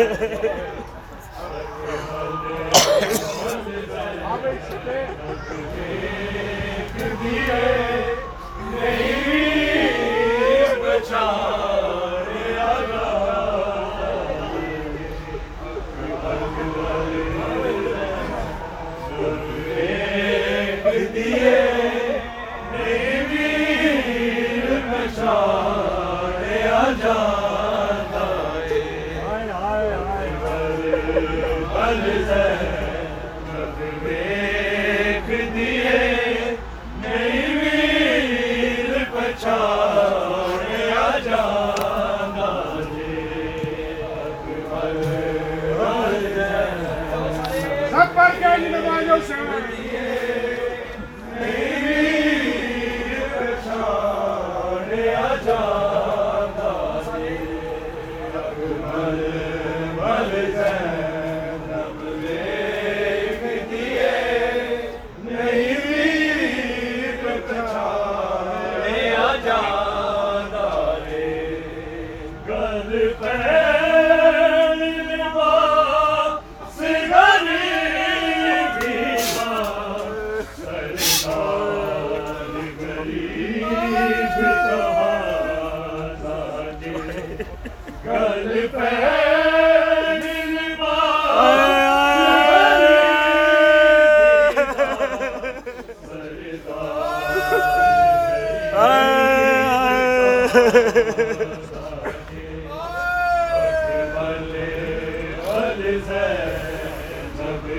سب پر کے نمازوں سے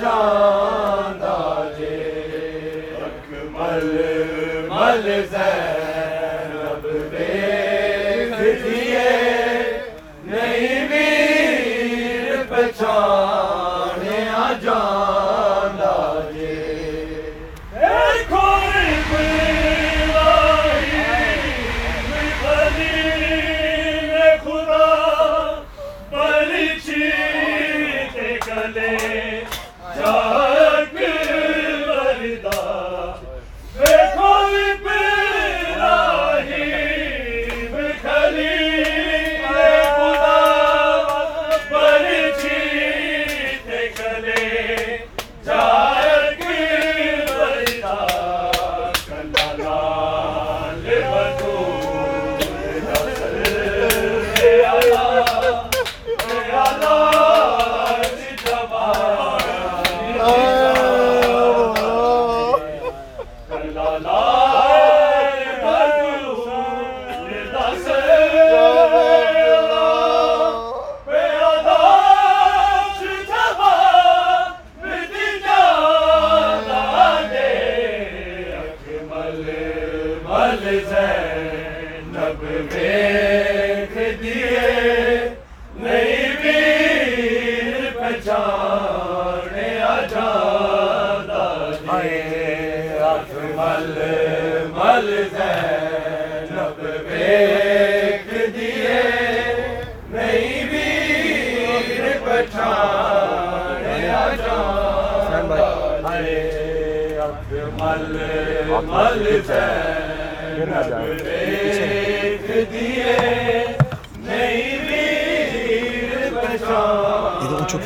جان۔ مل نہیں de o çok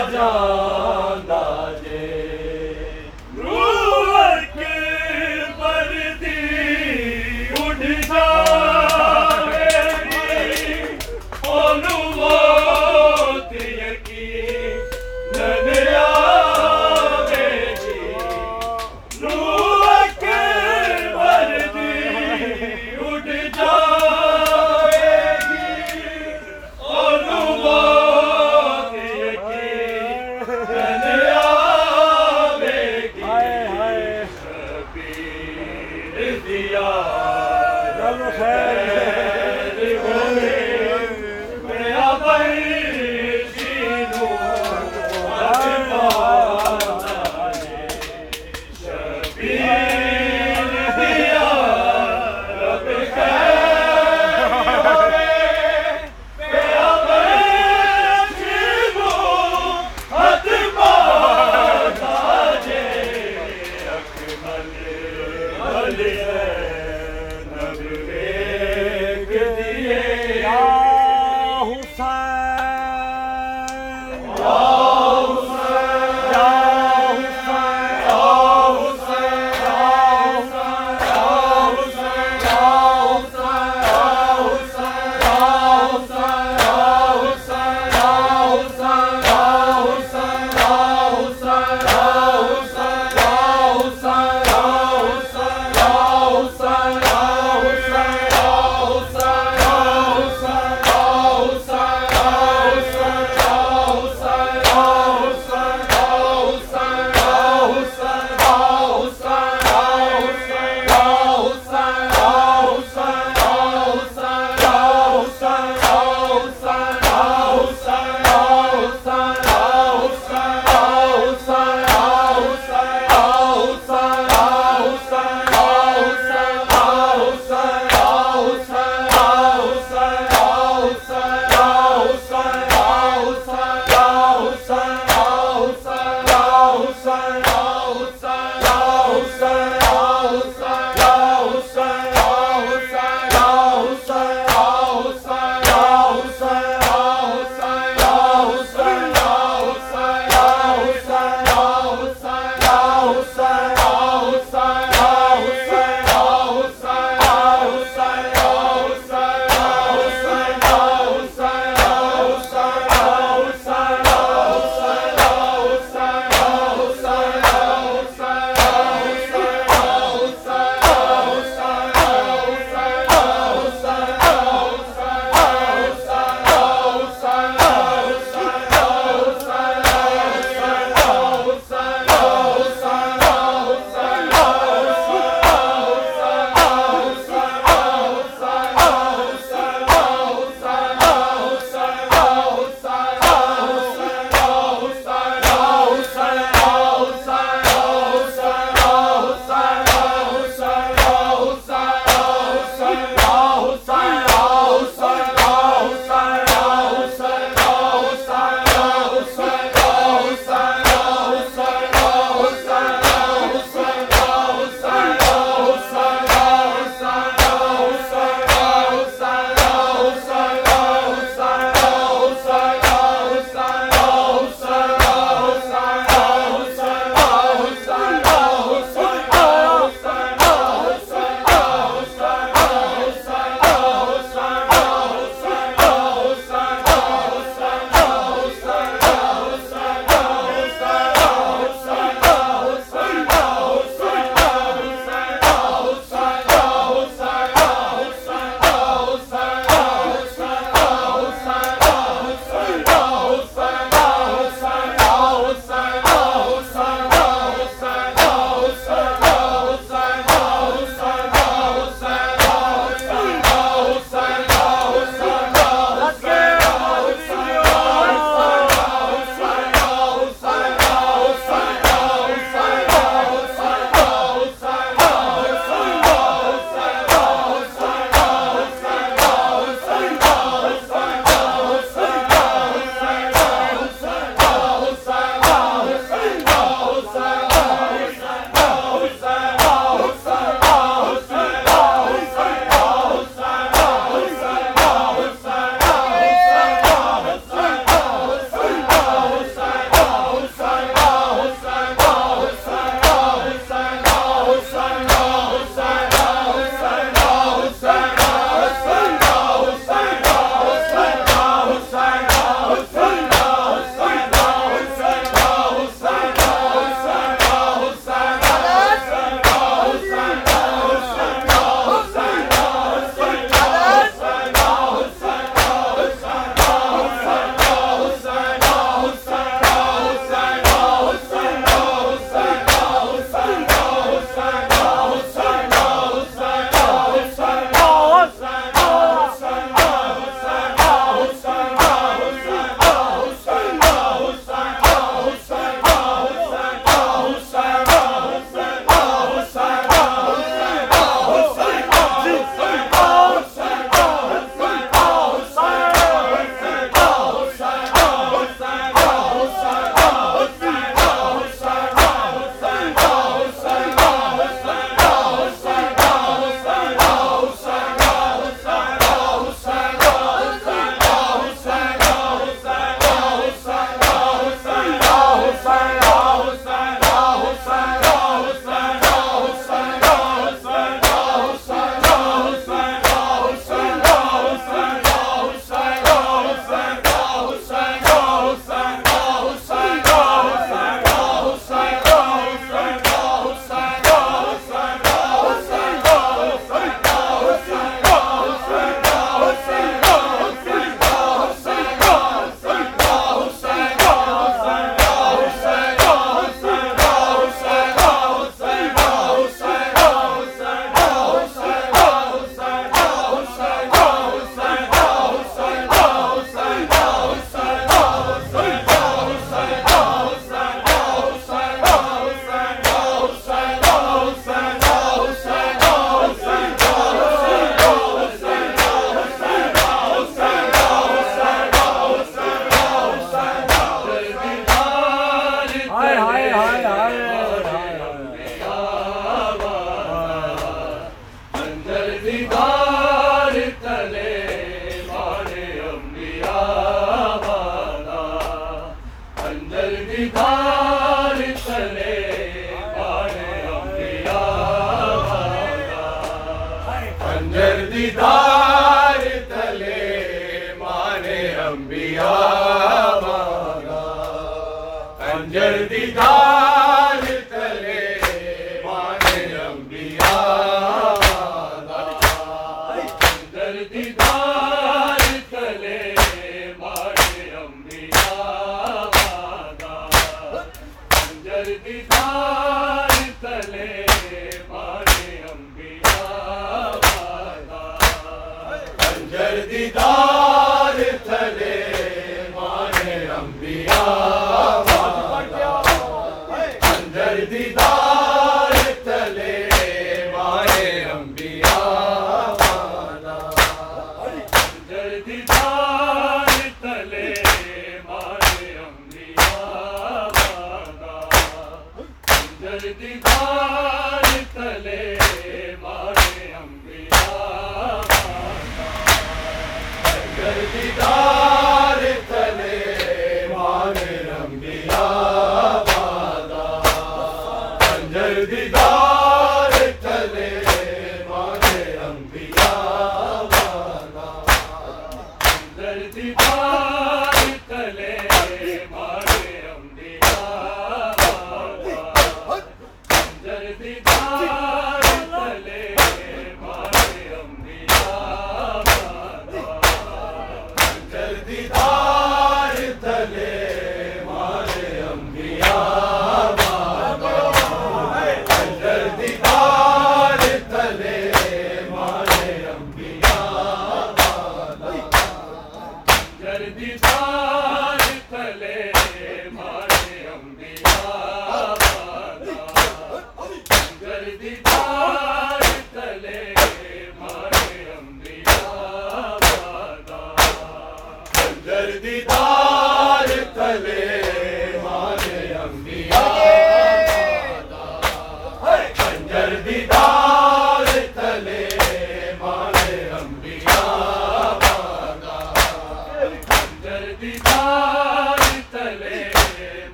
جا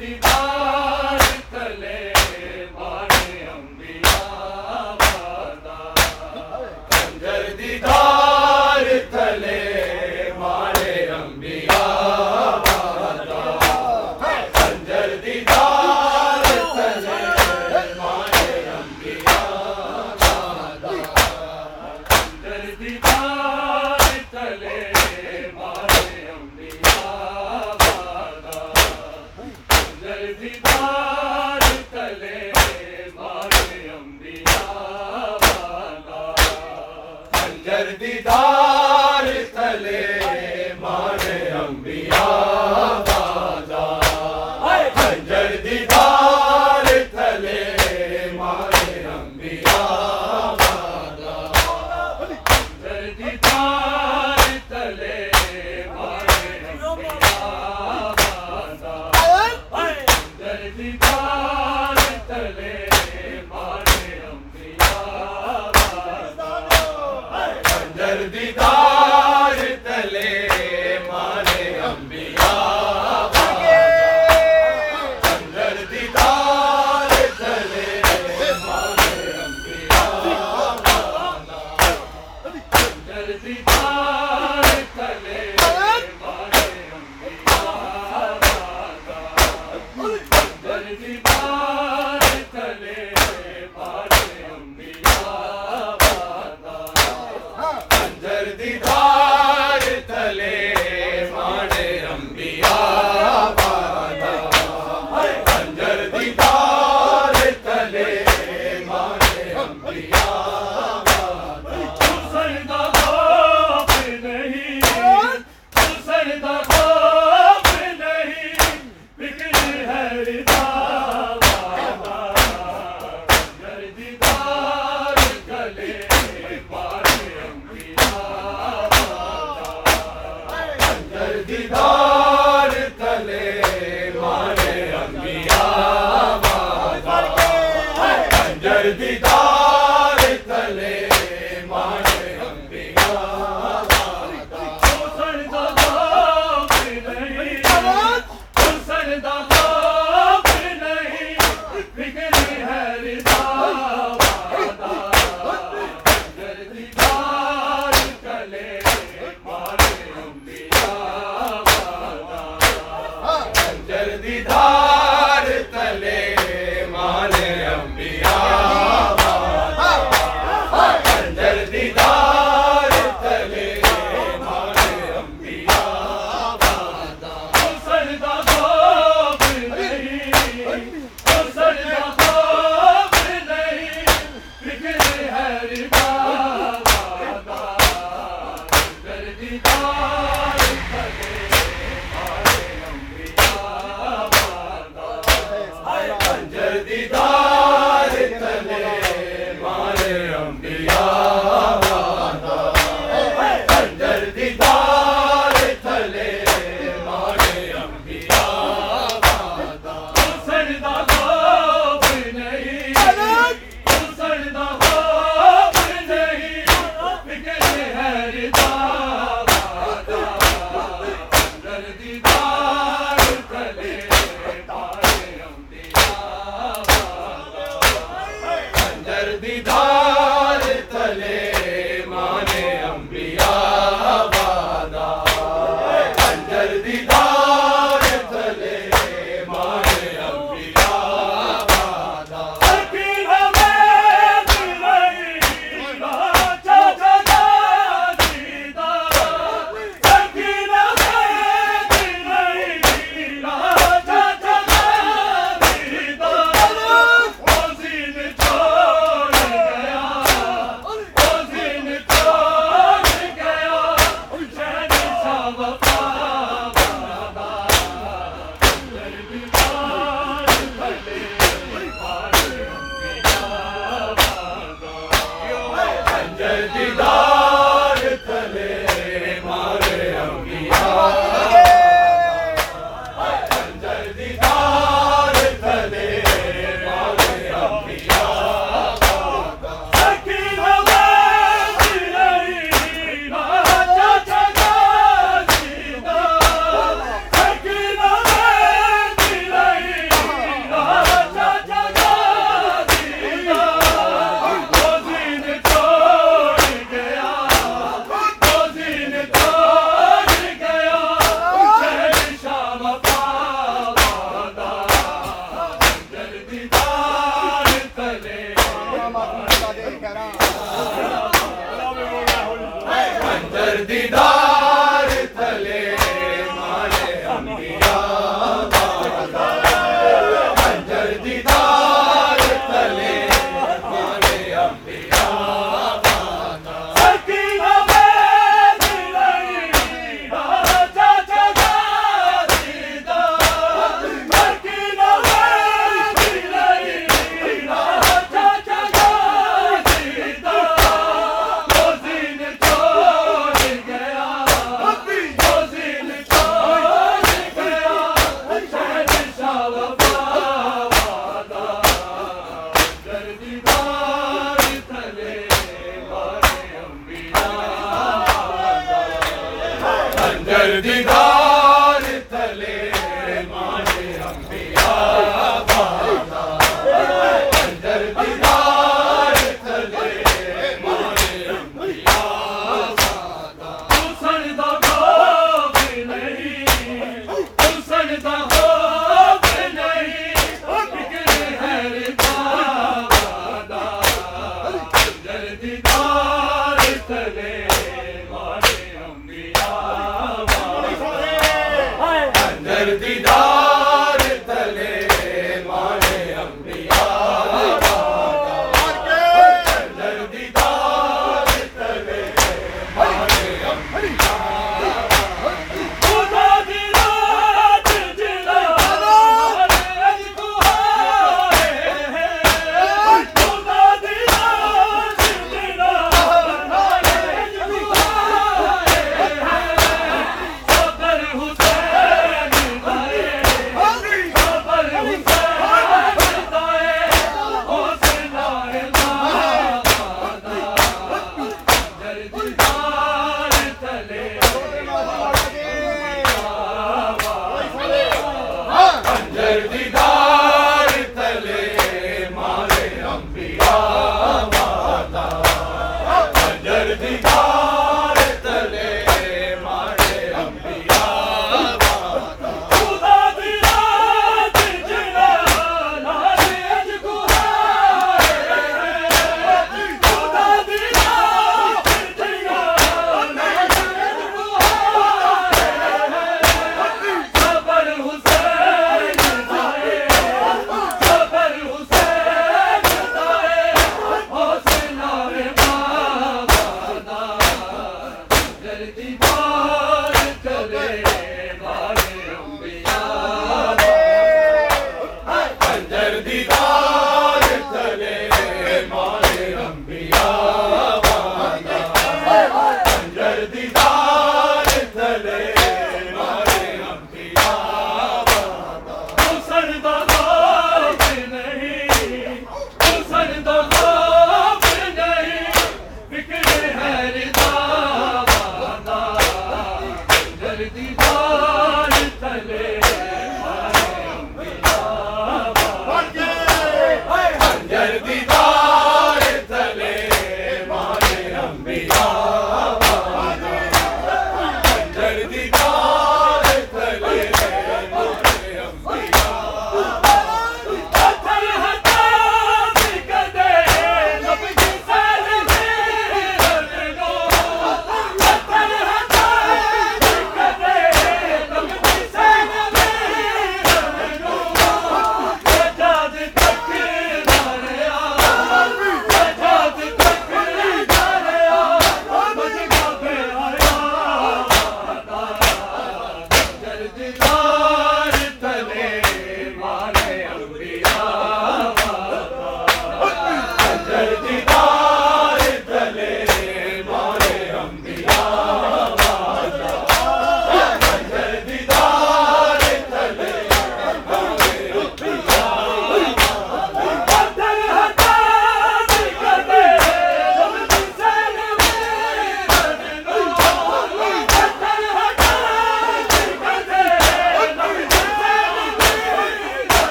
دی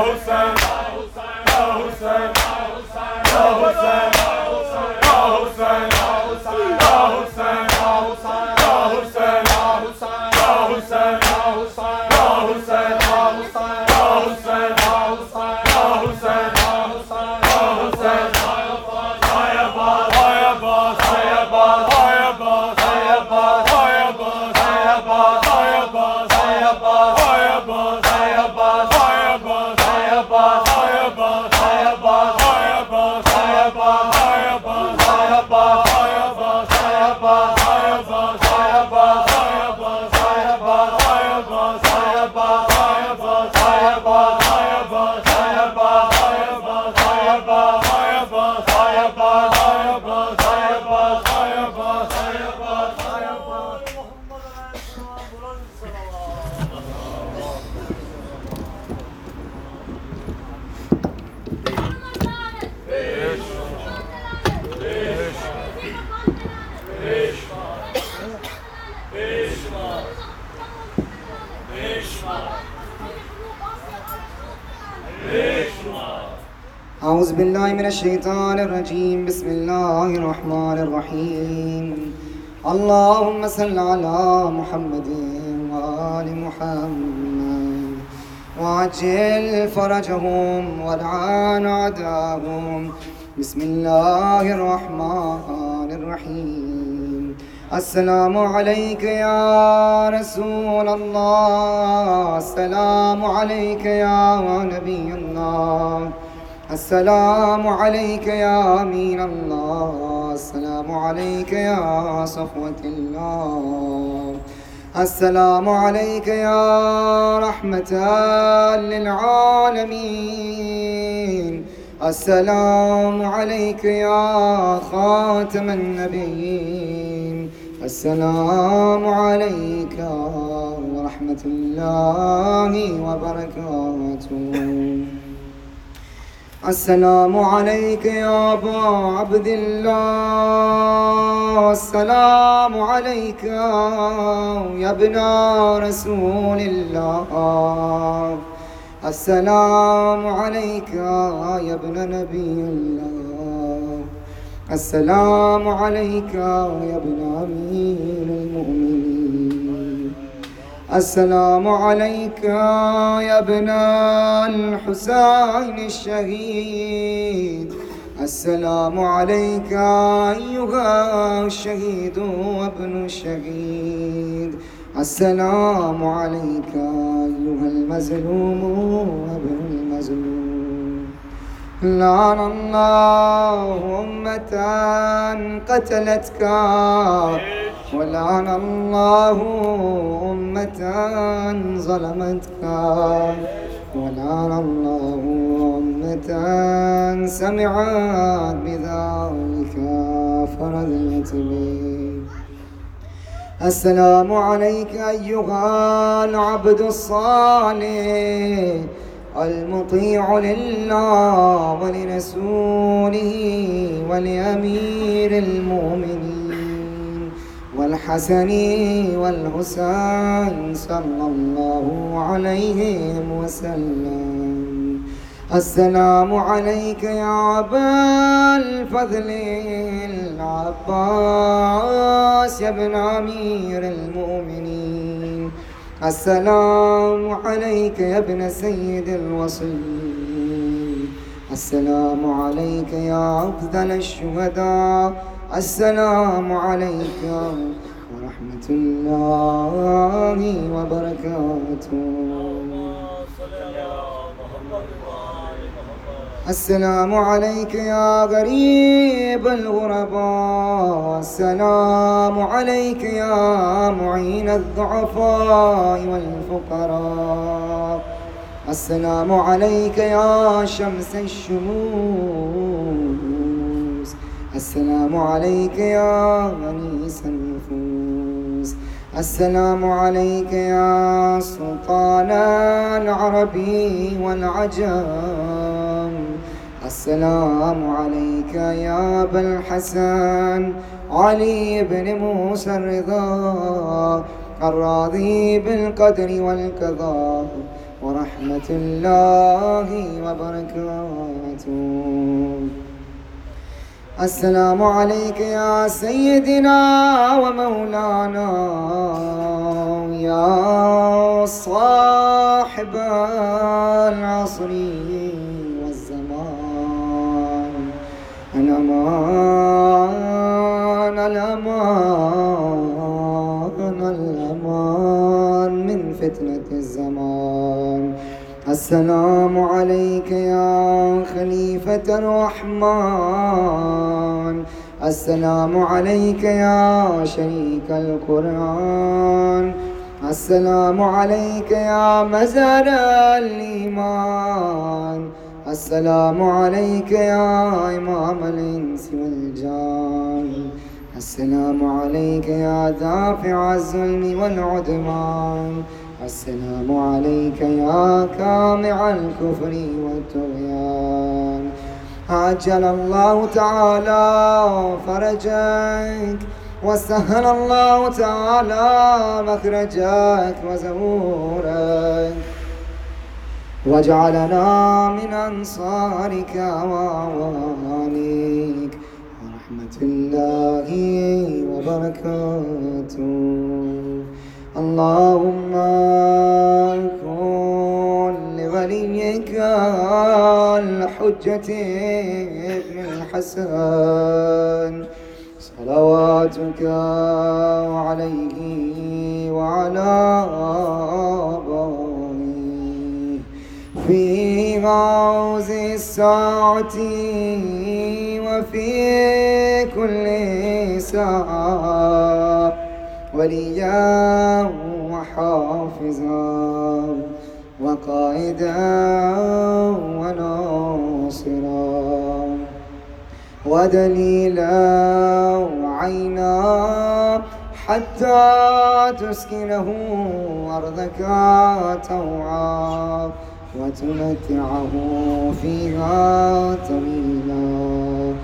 حسا بالله من الشيطان الرجيم. بسم الله الرحمن الرحيم. اللهم صل على محمد وآل محمد. وعجل فرجهم والعان أعداهم بسم الله الرحمن الرحيم. السلام عليك يا رسول الله. السلام عليك يا نبي الله. السلام عليك يا أمين الله. السلام عليك يا صفوة الله. السلام عليك يا رحمة للعالمين. السلام عليك يا خاتم النبيين. السلام عليك ورحمة الله وبركاته. السلام عليك يا أبا عبد الله. السلام عليك يا ابن رسول الله. السلام عليك يا ابن نبي الله. السلام عليك يا ابن أمير المؤمنين. السلام عليك يا ابن الحسين الشهيد السلام عليك أيها الشهيد وابن الشهيد السلام عليك أيها المظلوم وابن المظلوم لعن الله أمة قتلتك ولعن الله أمة ظلمتك ولعن الله أمة سمعت بذلك فرضت به السلام عليك أيها العبد الصالح. المطيع لله ولرسوله ولأمير المؤمنين والحسن والحسين صلى الله عليهم وسلم. السلام عليك يا أبا الفضل العباس يا ابن أمير المؤمنين. السلام عليك يا ابن سيد الوصي السلام عليك يا أفضل الشهداء. السلام عليك ورحمة الله وبركاته. السلام عليك يا غريب الغرباء. السلام عليك يا معين الضعفاء والفقراء. السلام عليك يا شمس الشموس. السلام عليك يا غنيس النفوس. السلام عليك يا سلطان العربي والعجم. السلام عليك يا أبا الحسن. علي بن موسى الرضا. الراضي بالقدر والقضاء. ورحمة الله وبركاته. السلام عليك يا سيدنا ومولانا. يا صاحب العصر. الأمان الأمان الأمان من فتنة الزمان. السلام عليك يا خليفة الرحمن. السلام عليك يا شريك القرآن. السلام عليك يا مزار الإيمان. السلام عليك يا إمام الإنس والجان. السلام عليك يا دافع الظلم والعدوان. السلام عليك يا كامع الكفر والطغيان. عجل الله تعالى فرجك، وسهل الله تعالى مخرجك وزهورك واجعلنا من أنصارك وأعوانك ورحمة الله وبركاته. اللهم كن لوليك الحجة ابن الحسن. صلواتك عليه وعلى آبائه في غوز الساعة وفي كل ساعة وليا وحافظا وقائدا وناصرا ودليلا وعينا حتى تسكنه أرضك توعا وتمتعه فيها طويلا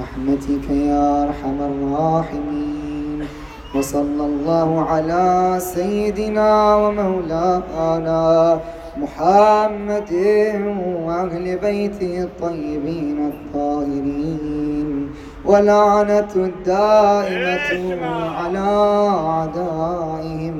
رحمتك يا أرحم الراحمين وصلى الله على سيدنا ومولانا محمد وأهل بيته الطيبين الطاهرين ولعنة الدائمة على أعدائه